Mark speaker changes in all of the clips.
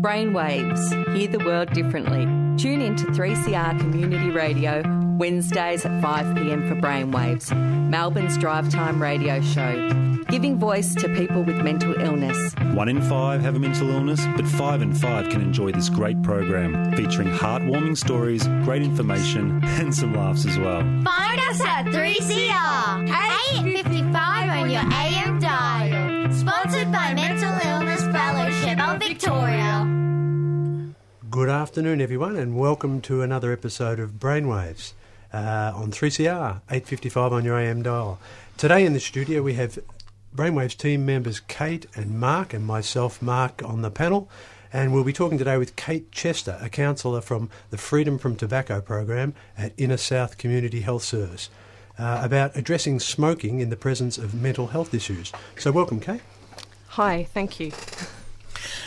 Speaker 1: Brainwaves. Hear the world differently. Tune in to 3CR Community Radio Wednesdays at 5pm for Brainwaves, Melbourne's drive time radio show. Giving voice to people with mental illness.
Speaker 2: One in five have a mental illness, but five in five can enjoy this great program featuring heartwarming stories, great information, and some laughs as well.
Speaker 3: Find us at 3CR, 855 on your AM dial. Sponsored by
Speaker 4: Good afternoon, everyone, and welcome to another episode of Brainwaves uh, on 3CR, 855 on your AM dial. Today in the studio we have Brainwaves team members Kate and Mark, and myself, Mark, on the panel. And we'll be talking today with Kate Chester, a counsellor from the Freedom from Tobacco program at Inner South Community Health Service, uh, about addressing smoking in the presence of mental health issues. So, welcome, Kate.
Speaker 5: Hi, thank you.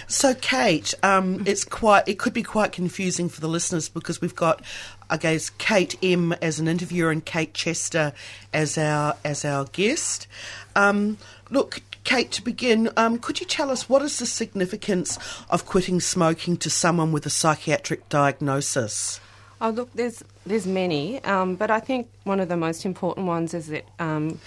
Speaker 6: So, Kate, um, it's quite. It could be quite confusing for the listeners because we've got, I guess, Kate M as an interviewer and Kate Chester as our as our guest. Um, look, Kate, to begin, um, could you tell us what is the significance of quitting smoking to someone with a psychiatric diagnosis?
Speaker 5: Oh, look, there's there's many, um, but I think one of the most important ones is it um,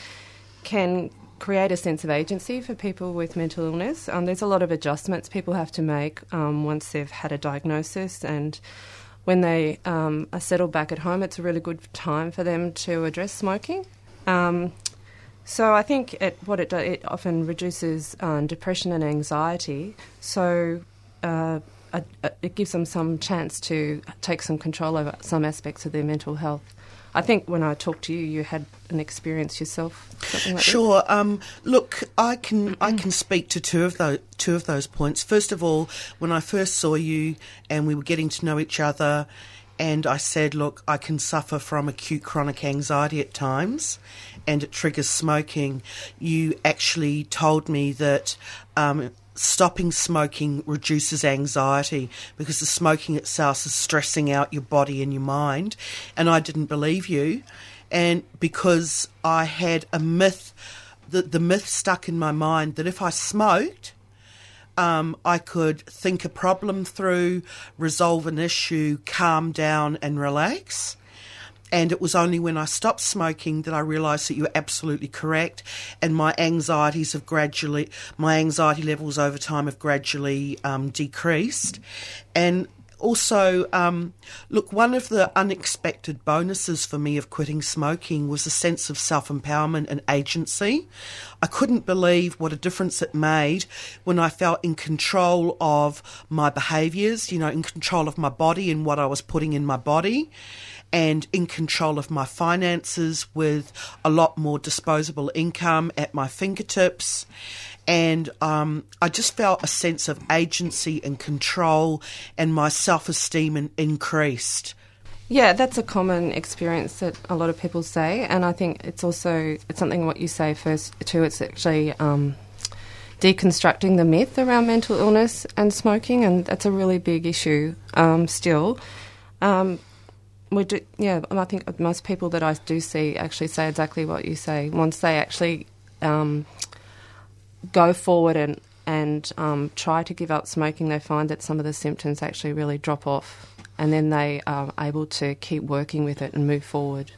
Speaker 5: can create a sense of agency for people with mental illness. Um, there's a lot of adjustments people have to make um, once they've had a diagnosis, and when they um, are settled back at home, it's a really good time for them to address smoking. Um, so I think it, what it it often reduces um, depression and anxiety. So uh, it gives them some chance to take some control over some aspects of their mental health. I think when I talked to you, you had an experience yourself. Like
Speaker 6: sure. Um, look, I can I can speak to two of those two of those points. First of all, when I first saw you and we were getting to know each other, and I said, look, I can suffer from acute chronic anxiety at times, and it triggers smoking. You actually told me that. Um, stopping smoking reduces anxiety because the smoking itself is stressing out your body and your mind. And I didn't believe you. And because I had a myth, the, the myth stuck in my mind that if I smoked, um, I could think a problem through, resolve an issue, calm down, and relax. And it was only when I stopped smoking that I realised that you were absolutely correct, and my anxieties have gradually, my anxiety levels over time have gradually um, decreased. And also, um, look, one of the unexpected bonuses for me of quitting smoking was a sense of self empowerment and agency. I couldn't believe what a difference it made when I felt in control of my behaviours, you know, in control of my body and what I was putting in my body and in control of my finances with a lot more disposable income at my fingertips. And um, I just felt a sense of agency and control, and my self esteem increased.
Speaker 5: Yeah, that's a common experience that a lot of people say, and I think it's also it's something what you say first too. It's actually um, deconstructing the myth around mental illness and smoking, and that's a really big issue um, still. Um, we do, yeah, I think most people that I do see actually say exactly what you say. Once they actually um, go forward and and um, try to give up smoking, they find that some of the symptoms actually really drop off, and then they are able to keep working with it and move forward.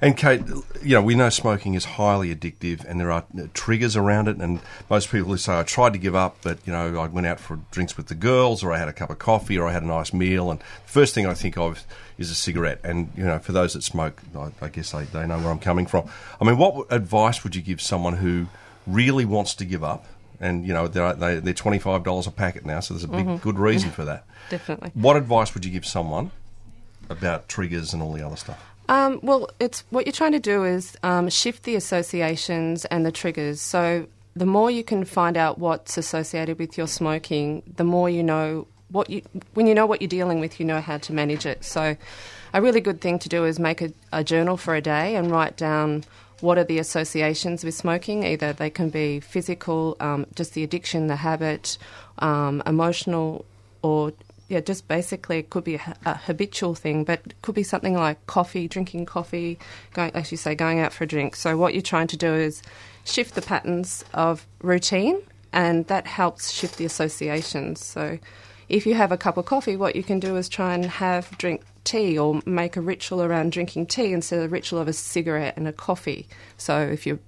Speaker 7: And Kate, you know, we know smoking is highly addictive, and there are triggers around it. And most people who say, "I tried to give up, but you know, I went out for drinks with the girls, or I had a cup of coffee, or I had a nice meal," and the first thing I think of is a cigarette. And you know, for those that smoke, I, I guess they, they know where I'm coming from. I mean, what advice would you give someone who really wants to give up? And you know, they're, they, they're twenty five dollars a packet now, so there's a big mm-hmm. good reason for that.
Speaker 5: Definitely.
Speaker 7: What advice would you give someone about triggers and all the other stuff?
Speaker 5: Um, well, it's what you're trying to do is um, shift the associations and the triggers. So the more you can find out what's associated with your smoking, the more you know what you. When you know what you're dealing with, you know how to manage it. So a really good thing to do is make a, a journal for a day and write down what are the associations with smoking. Either they can be physical, um, just the addiction, the habit, um, emotional, or yeah, just basically it could be a, a, habitual thing, but it could be something like coffee, drinking coffee, going, as you say, going out for a drink. So what you're trying to do is shift the patterns of routine and that helps shift the associations. So, if you have a cup of coffee, what you can do is try and have drink tea or make a ritual around drinking tea instead of the ritual of a cigarette and a coffee. So, if you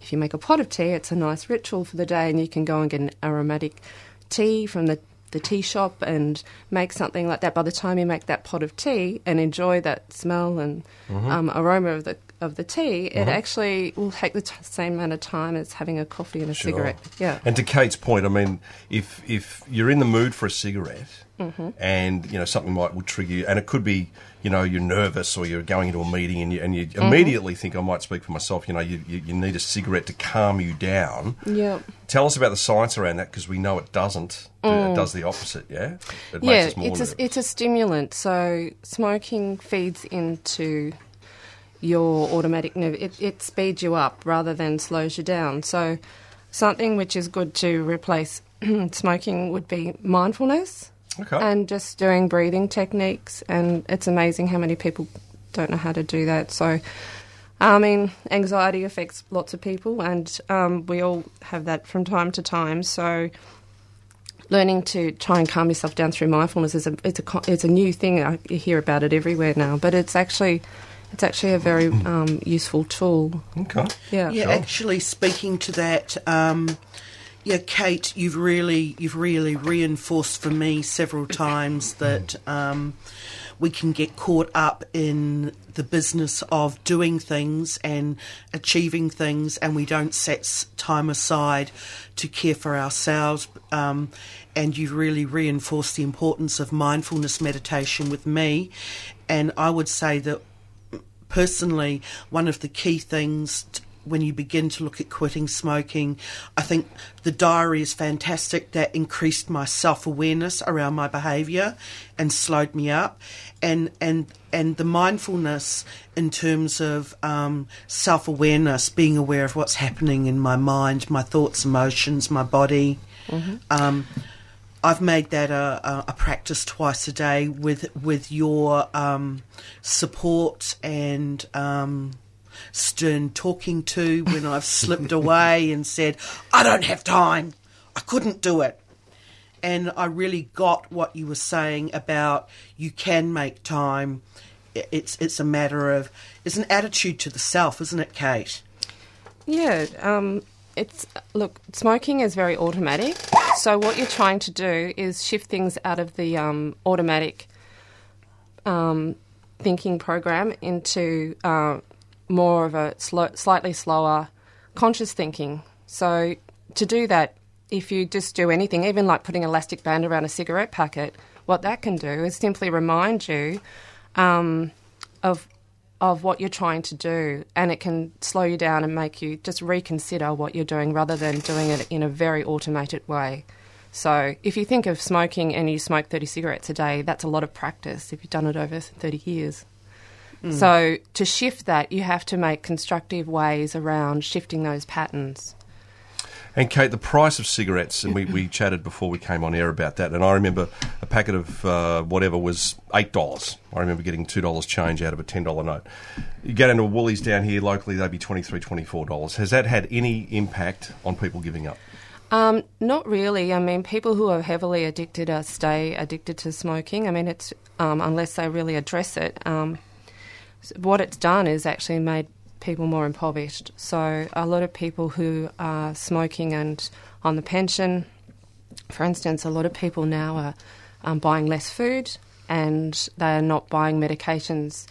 Speaker 5: if you make a pot of tea, it's a nice ritual for the day, and you can go and get an aromatic tea from the the tea shop and make something like that. By the time you make that pot of tea and enjoy that smell and um, aroma of the of the tea, it actually will take the t- same amount of time as having a coffee and a
Speaker 7: Sure.
Speaker 5: cigarette. Yeah.
Speaker 7: And to Kate's point, I mean, if if you're in the mood for a cigarette,
Speaker 5: Mm-hmm.
Speaker 7: and you know something might would trigger you, and it could be you know you're nervous or you're going into a meeting and you, and you
Speaker 5: Mm-hmm.
Speaker 7: immediately think I might speak for myself. You know, you, you, you need a cigarette to calm you down.
Speaker 5: yeah.
Speaker 7: Tell us about the science around that because we know it doesn't. do- It does the opposite. Yeah. It
Speaker 5: Mm. yeah,
Speaker 7: makes us more
Speaker 5: it's
Speaker 7: nervous.
Speaker 5: a, it's a stimulant. So smoking feeds into your automatic nerve. It, it speeds you up rather than slows you down. So something which is good to replace smoking would be mindfulness
Speaker 7: okay.
Speaker 5: and just doing breathing techniques. And it's amazing how many people don't know how to do that. So. I mean, anxiety affects lots of people, and um, we all have that from time to time. So, learning to try and calm yourself down through mindfulness is a it's a it's a new thing. I hear about it everywhere now, but it's actually it's actually a very um, useful tool.
Speaker 7: okay.
Speaker 5: Yeah.
Speaker 6: Yeah, actually, speaking to that, um, yeah, Kate, you've really, you've really reinforced for me several times that um, we can get caught up in the business of doing things and achieving things, and we don't set time aside to care for ourselves. Um, and you've really reinforced the importance of mindfulness meditation with me, and I would say that personally, one of the key things t- when you begin to look at quitting smoking, I think the diary is fantastic. That increased my self awareness around my behaviour and slowed me up, and and and the mindfulness in terms of um, self awareness, being aware of what's happening in my mind, my thoughts, emotions, my body. Um, I've made that a, a, a practice twice a day with with your um, support and um, stern talking to when I've slipped away and said I don't have time, I couldn't do it, and I really got what you were saying about you can make time. It's it's a matter of it's an attitude to the self, isn't it, Kate?
Speaker 5: Yeah, um, it's look. Smoking is very automatic. So what you're trying to do is shift things out of the um, automatic um, thinking program into uh, more of a slow, slightly slower, conscious thinking. So to do that, if you just do anything, even like putting an elastic band around a cigarette packet, what that can do is simply remind you um, of of what you're trying to do, and it can slow you down and make you just reconsider what you're doing rather than doing it in a very automated way. So, if you think of smoking and you smoke 30 cigarettes a day, that's a lot of practice if you've done it over 30 years. Hmm. So, to shift that, you have to make constructive ways around shifting those patterns.
Speaker 7: And Kate, the price of cigarettes, and we, we chatted before we came on air about that. And I remember a packet of uh, whatever was eight dollars. I remember getting two dollars change out of a ten dollar note. You get into Woolies down here locally, they'd be $23, $24. Has that had any impact on people giving up?
Speaker 5: Um, not really. I mean, people who are heavily addicted are stay addicted to smoking. I mean, it's um, unless they really address it. Um, what it's done is actually made people more impoverished. So a lot of people who are smoking and on the pension, for instance, a lot of people now are um, buying less food and they're not buying medications.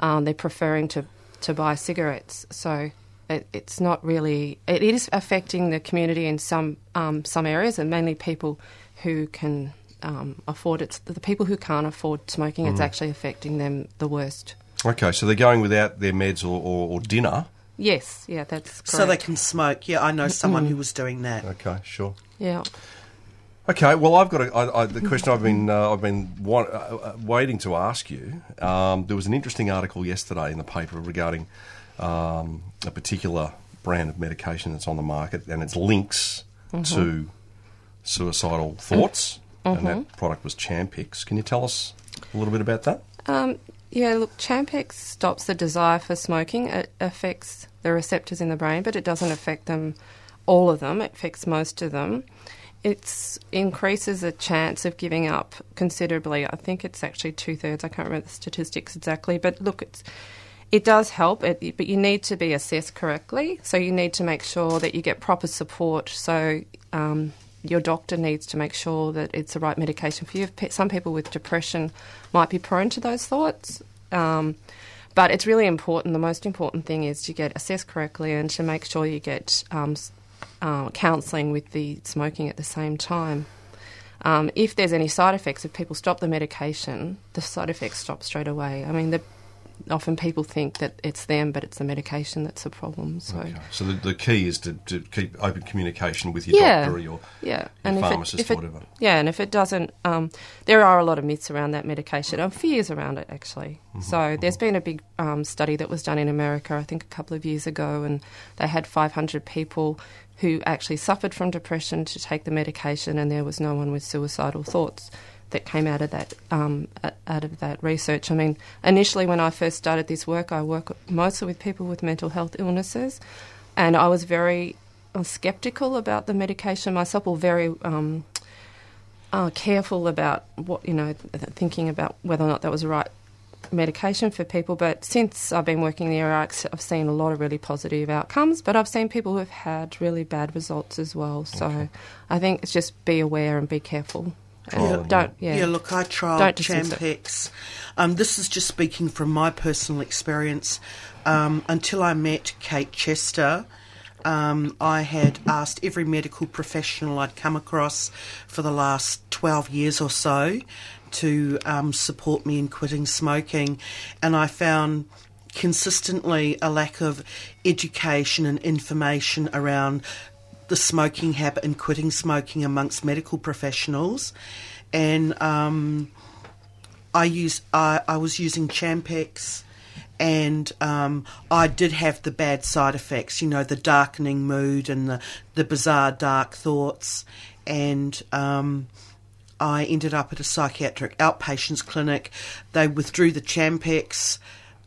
Speaker 5: Um, they're preferring to, to buy cigarettes. So it, it's not really. It is affecting the community in some um, some areas, and mainly people who can um, afford it. The people who can't afford smoking, it's actually affecting them the worst.
Speaker 7: Okay, so they're going without their meds or, or, or dinner.
Speaker 5: Yes, yeah, that's correct.
Speaker 6: So they can smoke. Yeah, I know someone who was doing that.
Speaker 7: Okay, sure.
Speaker 5: Yeah.
Speaker 7: Okay, well, I've got a, I, I, the question I've been uh, I've been wa- uh, uh, waiting to ask you. Um, there was an interesting article yesterday in the paper regarding um, a particular brand of medication that's on the market and its links to suicidal thoughts, and that product was Champix. Can you tell us a little bit about that?
Speaker 5: Um, yeah, look, Champix stops the desire for smoking. It affects the receptors in the brain, but it doesn't affect them all of them, it affects most of them. It increases the chance of giving up considerably. I think it's actually two thirds. I can't remember the statistics exactly, but look, it's it does help, it, but you need to be assessed correctly. So you need to make sure that you get proper support. So um, your doctor needs to make sure that it's the right medication for you. Some people with depression might be prone to those thoughts. Um, but it's really important. The most important thing is to get assessed correctly and to make sure you get um, uh, counselling with the smoking at the same time. Um, if there's any side effects, if people stop the medication, the side effects stop straight away. I mean, the often people think that it's them, but it's the medication that's the problem. So,
Speaker 7: okay. so the, the, key is to, to, keep open communication with your
Speaker 5: yeah,
Speaker 7: doctor or your,
Speaker 5: yeah.
Speaker 7: your
Speaker 5: and
Speaker 7: pharmacist
Speaker 5: if it, if
Speaker 7: or whatever.
Speaker 5: yeah, and if it doesn't, um, there are a lot of myths around that medication and fears around it actually. Mm-hmm, so mm-hmm. there's been a big um, study that was done in America, I think a couple of years ago, and they had 500 people who actually suffered from depression to take the medication, and there was no one with suicidal thoughts that came out of that um, out of that research. I mean, initially when I first started this work, I work mostly with people with mental health illnesses, and I was very uh, skeptical about the medication myself, or very um, uh, careful about what you know, thinking about whether or not that was the right medication for people. But since I've been working there, I've seen a lot of really positive outcomes. But I've seen people who have had really bad results as well. So okay. I think it's just be aware and be careful.
Speaker 6: Yeah,
Speaker 5: don't yeah.
Speaker 6: Yeah, look, I tried Champix. Um, this is just speaking from my personal experience. Um, until I met Kate Chester, um, I had asked every medical professional I'd come across for the last 12 years or so to um, support me in quitting smoking, and I found consistently a lack of education and information around the smoking habit and quitting smoking amongst medical professionals, and um, I use I, I was using Champix, and um, I did have the bad side effects. You know, the darkening mood and the the bizarre dark thoughts, and um, I ended up at a psychiatric outpatients clinic. They withdrew the Champix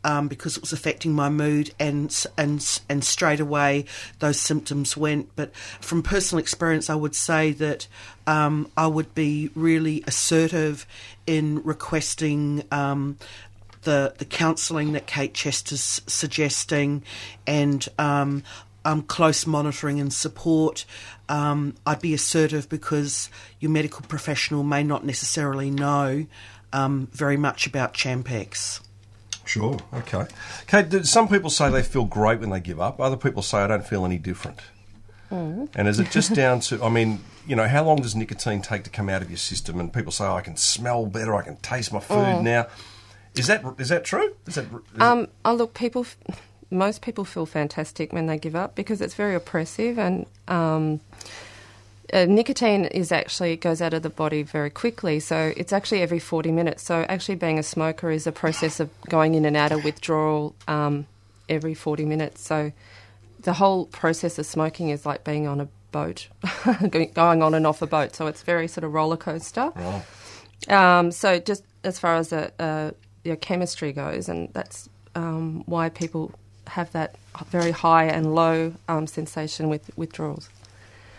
Speaker 6: um, because it was affecting my mood, and and and straight away those symptoms went. But from personal experience, I would say that um, I would be really assertive in requesting. Um, the, the counselling that Kate Chester's suggesting, and um, um, close monitoring and support. Um, I'd be assertive because your medical professional may not necessarily know um, very much about Champix.
Speaker 7: Sure. Okay. Kate, some people say they feel great when they give up. Other people say I don't feel any different. Mm. And is it just down to? I mean, you know, how long does nicotine take to come out of your system? And people say oh, I can smell better, I can taste my food mm. now. Is that is that true? Is that? Is
Speaker 5: um, oh, look, people. Most people feel fantastic when they give up because it's very oppressive and. Um, uh, nicotine is actually goes out of the body very quickly, so it's actually every 40 minutes. So actually, being a smoker is a process of going in and out of withdrawal um, every 40 minutes. So the whole process of smoking is like being on a boat, going on and off a boat. So it's very sort of roller coaster. Um, so just as far as the uh, your chemistry goes, and that's um, why people have that very high and low um, sensation with withdrawals.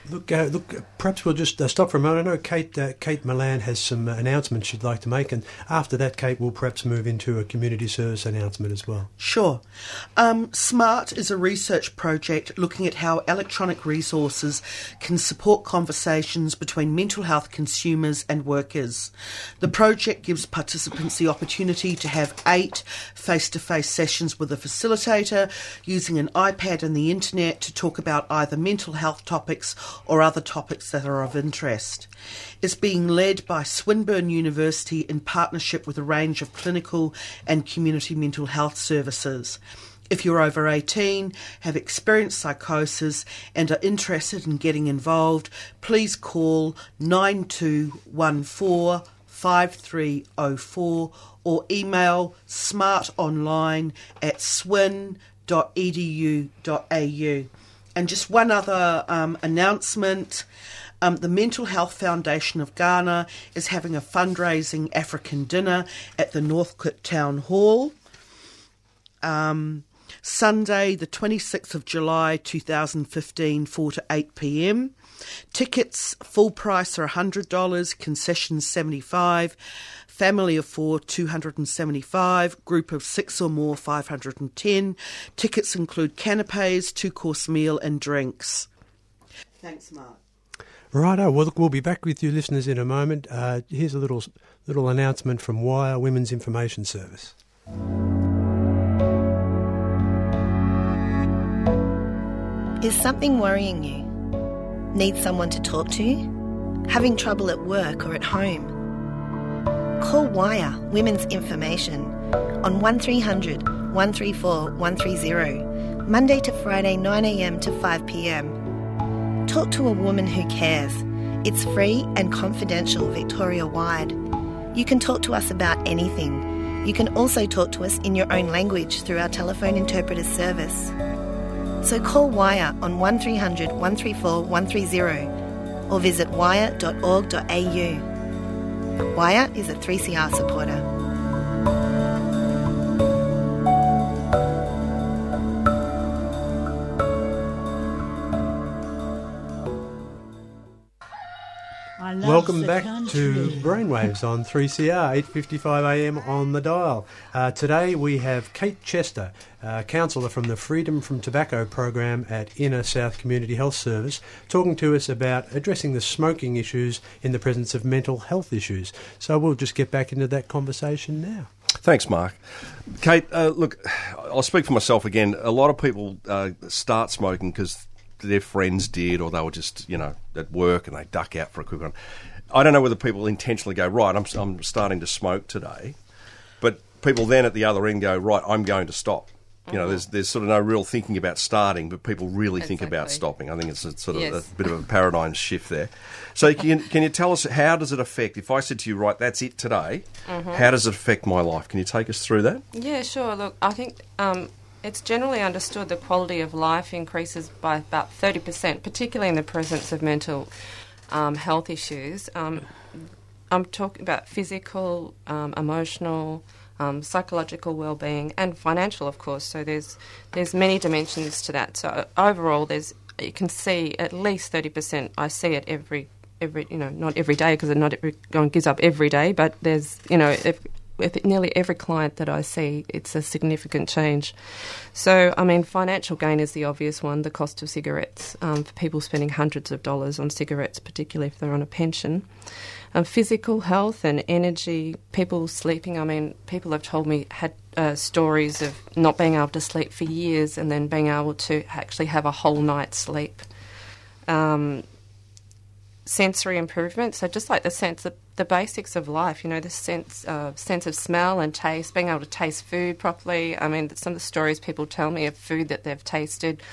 Speaker 4: Look, uh, look. Perhaps we'll just uh, stop for a moment. I know Kate uh, Kate Milan has some uh, announcements she'd like to make, and after that, Kate will perhaps move into a community service announcement as well.
Speaker 6: Sure. Um, SMART is a research project looking at how electronic resources can support conversations between mental health consumers and workers. The project gives participants the opportunity to have eight face-to-face sessions with a facilitator using an iPad and the internet to talk about either mental health topics or other topics that are of interest. It's being led by Swinburne University in partnership with a range of clinical and community mental health services. If you're over 18, have experienced psychosis, and are interested in getting involved, please call 9214 5304 or email smartonline at swin.edu.au. And just one other um, announcement. Um, the Mental Health Foundation of Ghana is having a fundraising African dinner at the Northcote Town Hall. Um, Sunday, the 26th of July 2015, 4 to 8 pm. Tickets full price are $100, concessions 75 family of 4 275 group of 6 or more 510 tickets include canapes two course meal and drinks thanks mark
Speaker 4: Righto, well, look, we'll be back with you listeners in a moment. Uh, here's a little little announcement from Wire Women's Information Service.
Speaker 8: Is something worrying you? Need someone to talk to? Having trouble at work or at home? Call Wire Women's Information on 1300 134 130, Monday to Friday 9am to 5pm. Talk to a woman who cares. It's free and confidential Victoria wide. You can talk to us about anything. You can also talk to us in your own language through our telephone interpreter service. So call Wire on 1300 134 130 or visit wire.org.au. Wire is a 3CR supporter.
Speaker 4: Welcome back to Brainwaves on 3CR, 8.55am on the dial. Uh, today we have Kate Chester, uh, counsellor from the Freedom from Tobacco program at Inner South Community Health Service, talking to us about addressing the smoking issues in the presence of mental health issues. So we'll just get back into that conversation now.
Speaker 7: Thanks, Mark. Kate, uh, look, I'll speak for myself again. A lot of people uh, start smoking because their friends did, or they were just, you know, at work and they duck out for a quick one. I don't know whether people intentionally go, right, I'm, I'm starting to smoke today, but people then at the other end go, right, I'm going to stop. You know, there's there's sort of no real thinking about starting, but people really think about stopping. I think it's a sort of
Speaker 5: Yes.
Speaker 7: a bit of a paradigm shift there. So can can you tell us how does it affect? If I said to you, right, that's it today,
Speaker 5: Mm-hmm.
Speaker 7: how does it affect my life? Can you take us through that?
Speaker 5: Yeah, sure. Look, I think um, it's generally understood the quality of life increases by about 30%, particularly in the presence of mental um, health issues. Um, I'm talking about physical, um, emotional, um, psychological well-being, and financial, of course. So there's there's many dimensions to that. So overall, there's you can see at least 30%. I see it every every you know not every day because not everyone gives up every day, but there's you know if, with nearly every client that I see, it's a significant change. So, I mean, financial gain is the obvious one the cost of cigarettes, um, for people spending hundreds of dollars on cigarettes, particularly if they're on a pension. Um, physical health and energy, people sleeping. I mean, people have told me had uh, stories of not being able to sleep for years and then being able to actually have a whole night's sleep. Um, sensory improvement. So just like the sense of the basics of life, you know, the sense uh, sense of smell and taste, being able to taste food properly. I mean, some of the stories people tell me of food that they've tasted.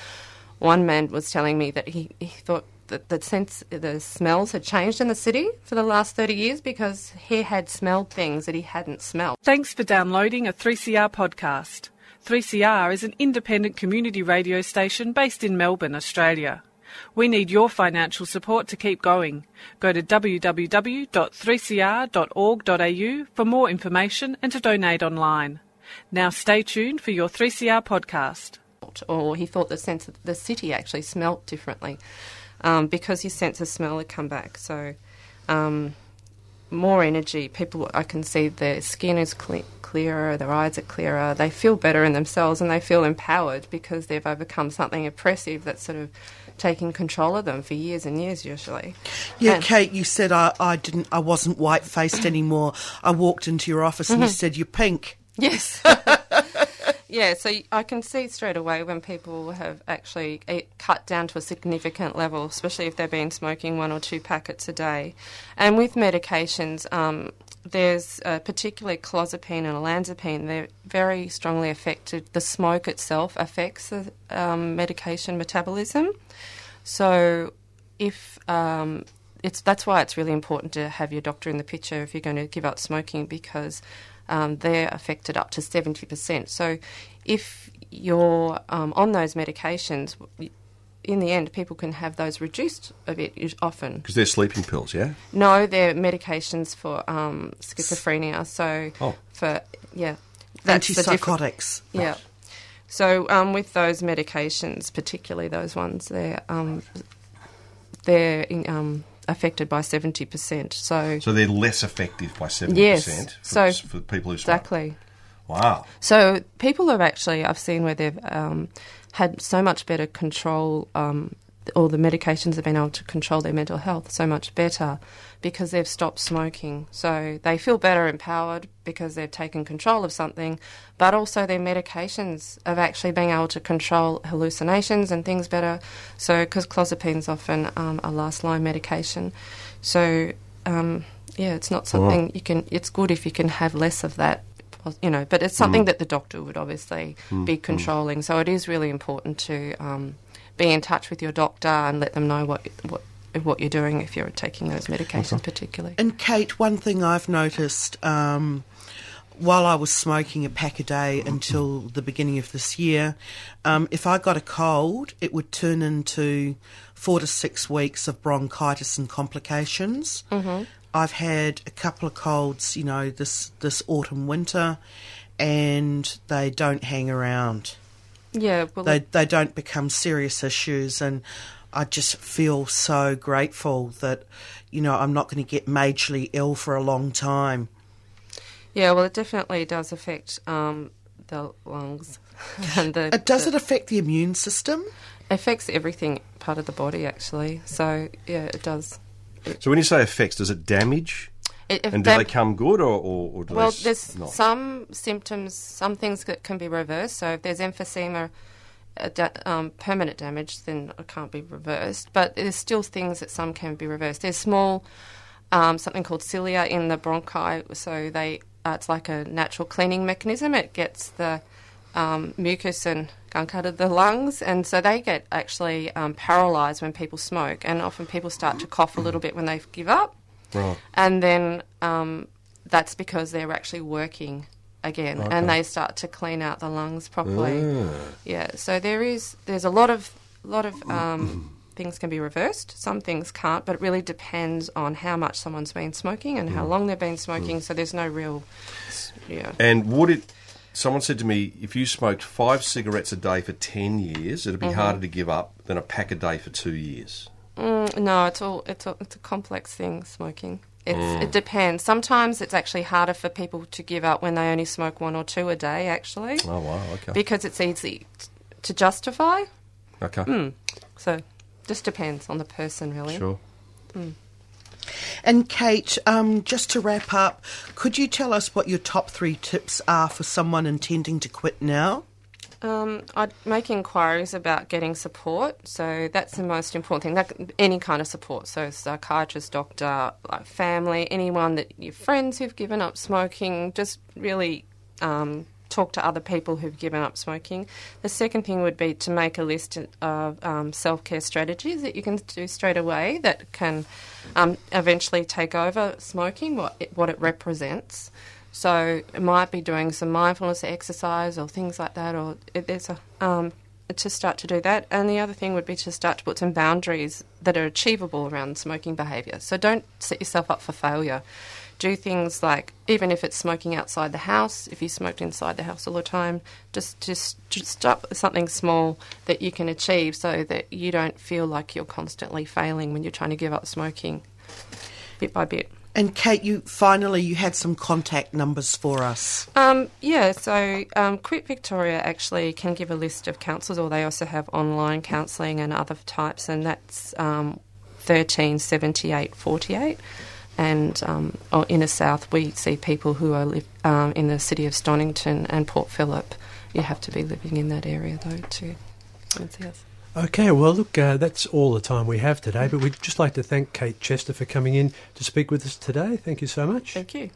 Speaker 5: One man was telling me that he, he thought that the sense the smells had changed in the city for the last 30 years because he had smelled things that he hadn't smelled.
Speaker 9: Thanks for downloading a 3CR podcast. 3CR is an independent community radio station based in Melbourne, Australia. We need your financial support to keep going. Go to www.3cr.org.au for more information and to donate online. Now stay tuned for your 3CR podcast.
Speaker 5: or he thought the sense of the city actually smelt differently um, because his sense of smell had come back. So, um, more energy. People, I can see their skin is cle- clearer, their eyes are clearer, they feel better in themselves, and they feel empowered because they've overcome something oppressive that's sort of taken control of them for years and years, usually.
Speaker 6: Yeah,
Speaker 5: And-
Speaker 6: Kate, you said I, I didn't, I wasn't white faced anymore. I walked into your office and you said you're pink.
Speaker 5: Yes. yeah, so I can see straight away when people have actually eh, cut down to a significant level, especially if they've been smoking one or two packets a day. And with medications, um, there's uh, particularly clozapine and olanzapine. They're very strongly affected. The smoke itself affects the um, medication metabolism. So if um, it's that's why it's really important to have your doctor in the picture if you're going to give up smoking because um, they're affected up to 70%. So if you're um, on those medications, in the end, people can have those reduced a bit often.
Speaker 7: Because they're sleeping pills, yeah?
Speaker 5: No, they're medications for um, schizophrenia. So
Speaker 7: Oh.
Speaker 5: for, yeah. that's the different-
Speaker 6: Antipsychotics.
Speaker 5: yeah. So um, with those medications, particularly those ones, they're um, they're in, um, affected by seventy percent. So
Speaker 7: So they're less effective by 70%
Speaker 5: Yes.
Speaker 7: for,
Speaker 5: So-
Speaker 7: for people who smoke.
Speaker 5: exactly.
Speaker 7: Wow.
Speaker 5: So people have actually, I've seen where they've um, had so much better control, um, or the medications have been able to control their mental health so much better because they've stopped smoking. So they feel better empowered because they've taken control of something, but also their medications have actually been able to control hallucinations and things better. So, because clozapine's often um, a last line medication. So, um, yeah, it's not something you can, it's good if you can have less of that you know, but it's something that the doctor would obviously be controlling. So it is really important to um, be in touch with your doctor and let them know what what what you're doing if you're taking those medications, particularly.
Speaker 6: And Kate, one thing I've noticed um, while I was smoking a pack a day until the beginning of this year, um, if I got a cold, it would turn into four to six weeks of bronchitis and complications. Mm-hmm. I've had a couple of colds, you know, this this autumn winter, and they don't hang around.
Speaker 5: Yeah, well,
Speaker 6: They they don't become serious issues, and I just feel so grateful that you know I'm not going to get majorly ill for a long time.
Speaker 5: yeah, well, it definitely does affect um, the lungs and the.
Speaker 6: Uh, does
Speaker 5: the-
Speaker 6: it affect the immune system?
Speaker 5: affects everything part of the body actually? So yeah, it does.
Speaker 7: So when you say effects, does it damage?
Speaker 5: It,
Speaker 7: And do
Speaker 5: they-
Speaker 7: come good or, or, or do
Speaker 5: Well,
Speaker 7: they s-
Speaker 5: there's
Speaker 7: not?
Speaker 5: some symptoms, some things that can be reversed. So if there's emphysema, uh, da- um, permanent damage, then it can't be reversed. But there's still things that some can be reversed. There's small, um, something called cilia in the bronchi. So they, uh, it's like a natural cleaning mechanism. It gets the um, mucus and gunk out of the lungs, and so they get actually um, paralysed when people smoke. And often people start to cough a little bit when they give up
Speaker 7: Right.
Speaker 5: and then um, that's because they're actually working again, and they start to clean out the lungs properly. Yeah, so there is there's a lot of lot of um, things can be reversed. Some things can't, but it really depends on how much someone's been smoking and how long they've been smoking. So there's no real, yeah.
Speaker 7: And would it? Someone said to me, if you smoked five cigarettes a day for ten years, it'd
Speaker 5: Mm-hmm.
Speaker 7: be harder to give up than a pack a day for two years.
Speaker 5: Mm, no, it's all it's a, it's a complex thing. Smoking. It's, It depends. Sometimes it's actually harder for people to give up when they only smoke one or two a day. Actually,
Speaker 7: Oh wow, okay,
Speaker 5: because it's easy t- to justify.
Speaker 7: okay,
Speaker 5: Mm. So, just depends on the person, really.
Speaker 7: sure.
Speaker 6: And Kate, um, just to wrap up, could you tell us what your top three tips are for someone intending to quit now?
Speaker 5: Um, I'd make inquiries about getting support. So that's the most important thing. That, any kind of support. So psychiatrist, doctor, like family, anyone that your friends who've given up smoking. Just really um, talk to other people who've given up smoking. The second thing would be to make a list of um, self care strategies that you can do straight away that can um, eventually take over smoking. What it, what it represents. So it might be doing some mindfulness exercise or things like that, or it, there's a um, to start to do that. And the other thing would be to start to put some boundaries that are achievable around smoking behaviour. So don't set yourself up for failure. Do things like even if it's smoking outside the house. If you smoked inside the house all the time, just just just start with something small that you can achieve, so that you don't feel like you're constantly failing when you're trying to give up smoking, bit by bit.
Speaker 6: And Kate, you finally you had some contact numbers for us.
Speaker 5: Um, yeah, so um, Quit Victoria actually can give a list of counsellors, or they also have online counselling and other types, and that's um, thirteen seventy eight forty eight. And um, oh, inner south, we see people who are live, um, in the city of Stonnington and Port Phillip. You have to be living in that area though to us.
Speaker 4: Okay, well, look, uh, that's all the time we have today, but we'd just like to thank Kate Chester for coming in to speak with us today. Thank you so much.
Speaker 5: Thank you.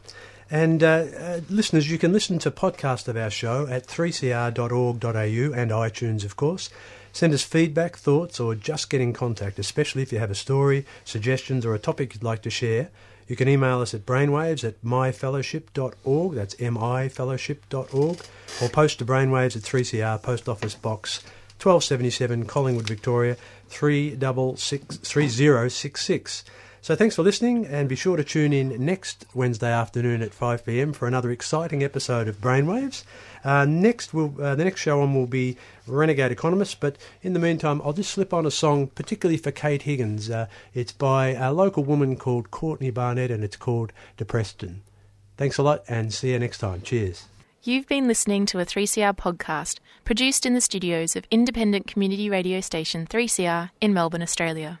Speaker 4: And uh, uh, listeners, you can listen to podcast of our show at 3cr.org.au and iTunes, of course. Send us feedback, thoughts, or just get in contact, especially if you have a story, suggestions, or a topic you'd like to share. You can email us at brainwaves at mifellowship.org, that's mifellowship.org, or post to brainwaves at 3CR, Post Office Box 1277, Collingwood, Victoria 366 3066. So thanks for listening, and be sure to tune in next Wednesday afternoon at 5 pm for another exciting episode of Brainwaves. Uh, next, we'll, uh, the next show on will be Renegade Economist, but in the meantime, I'll just slip on a song particularly for Kate Higgins. Uh, it's by a local woman called Courtney Barnett, and it's called Depreston. Thanks a lot, and see you next time. Cheers.
Speaker 10: You've been listening to a 3CR podcast produced in the studios of independent community radio station 3CR in Melbourne, Australia.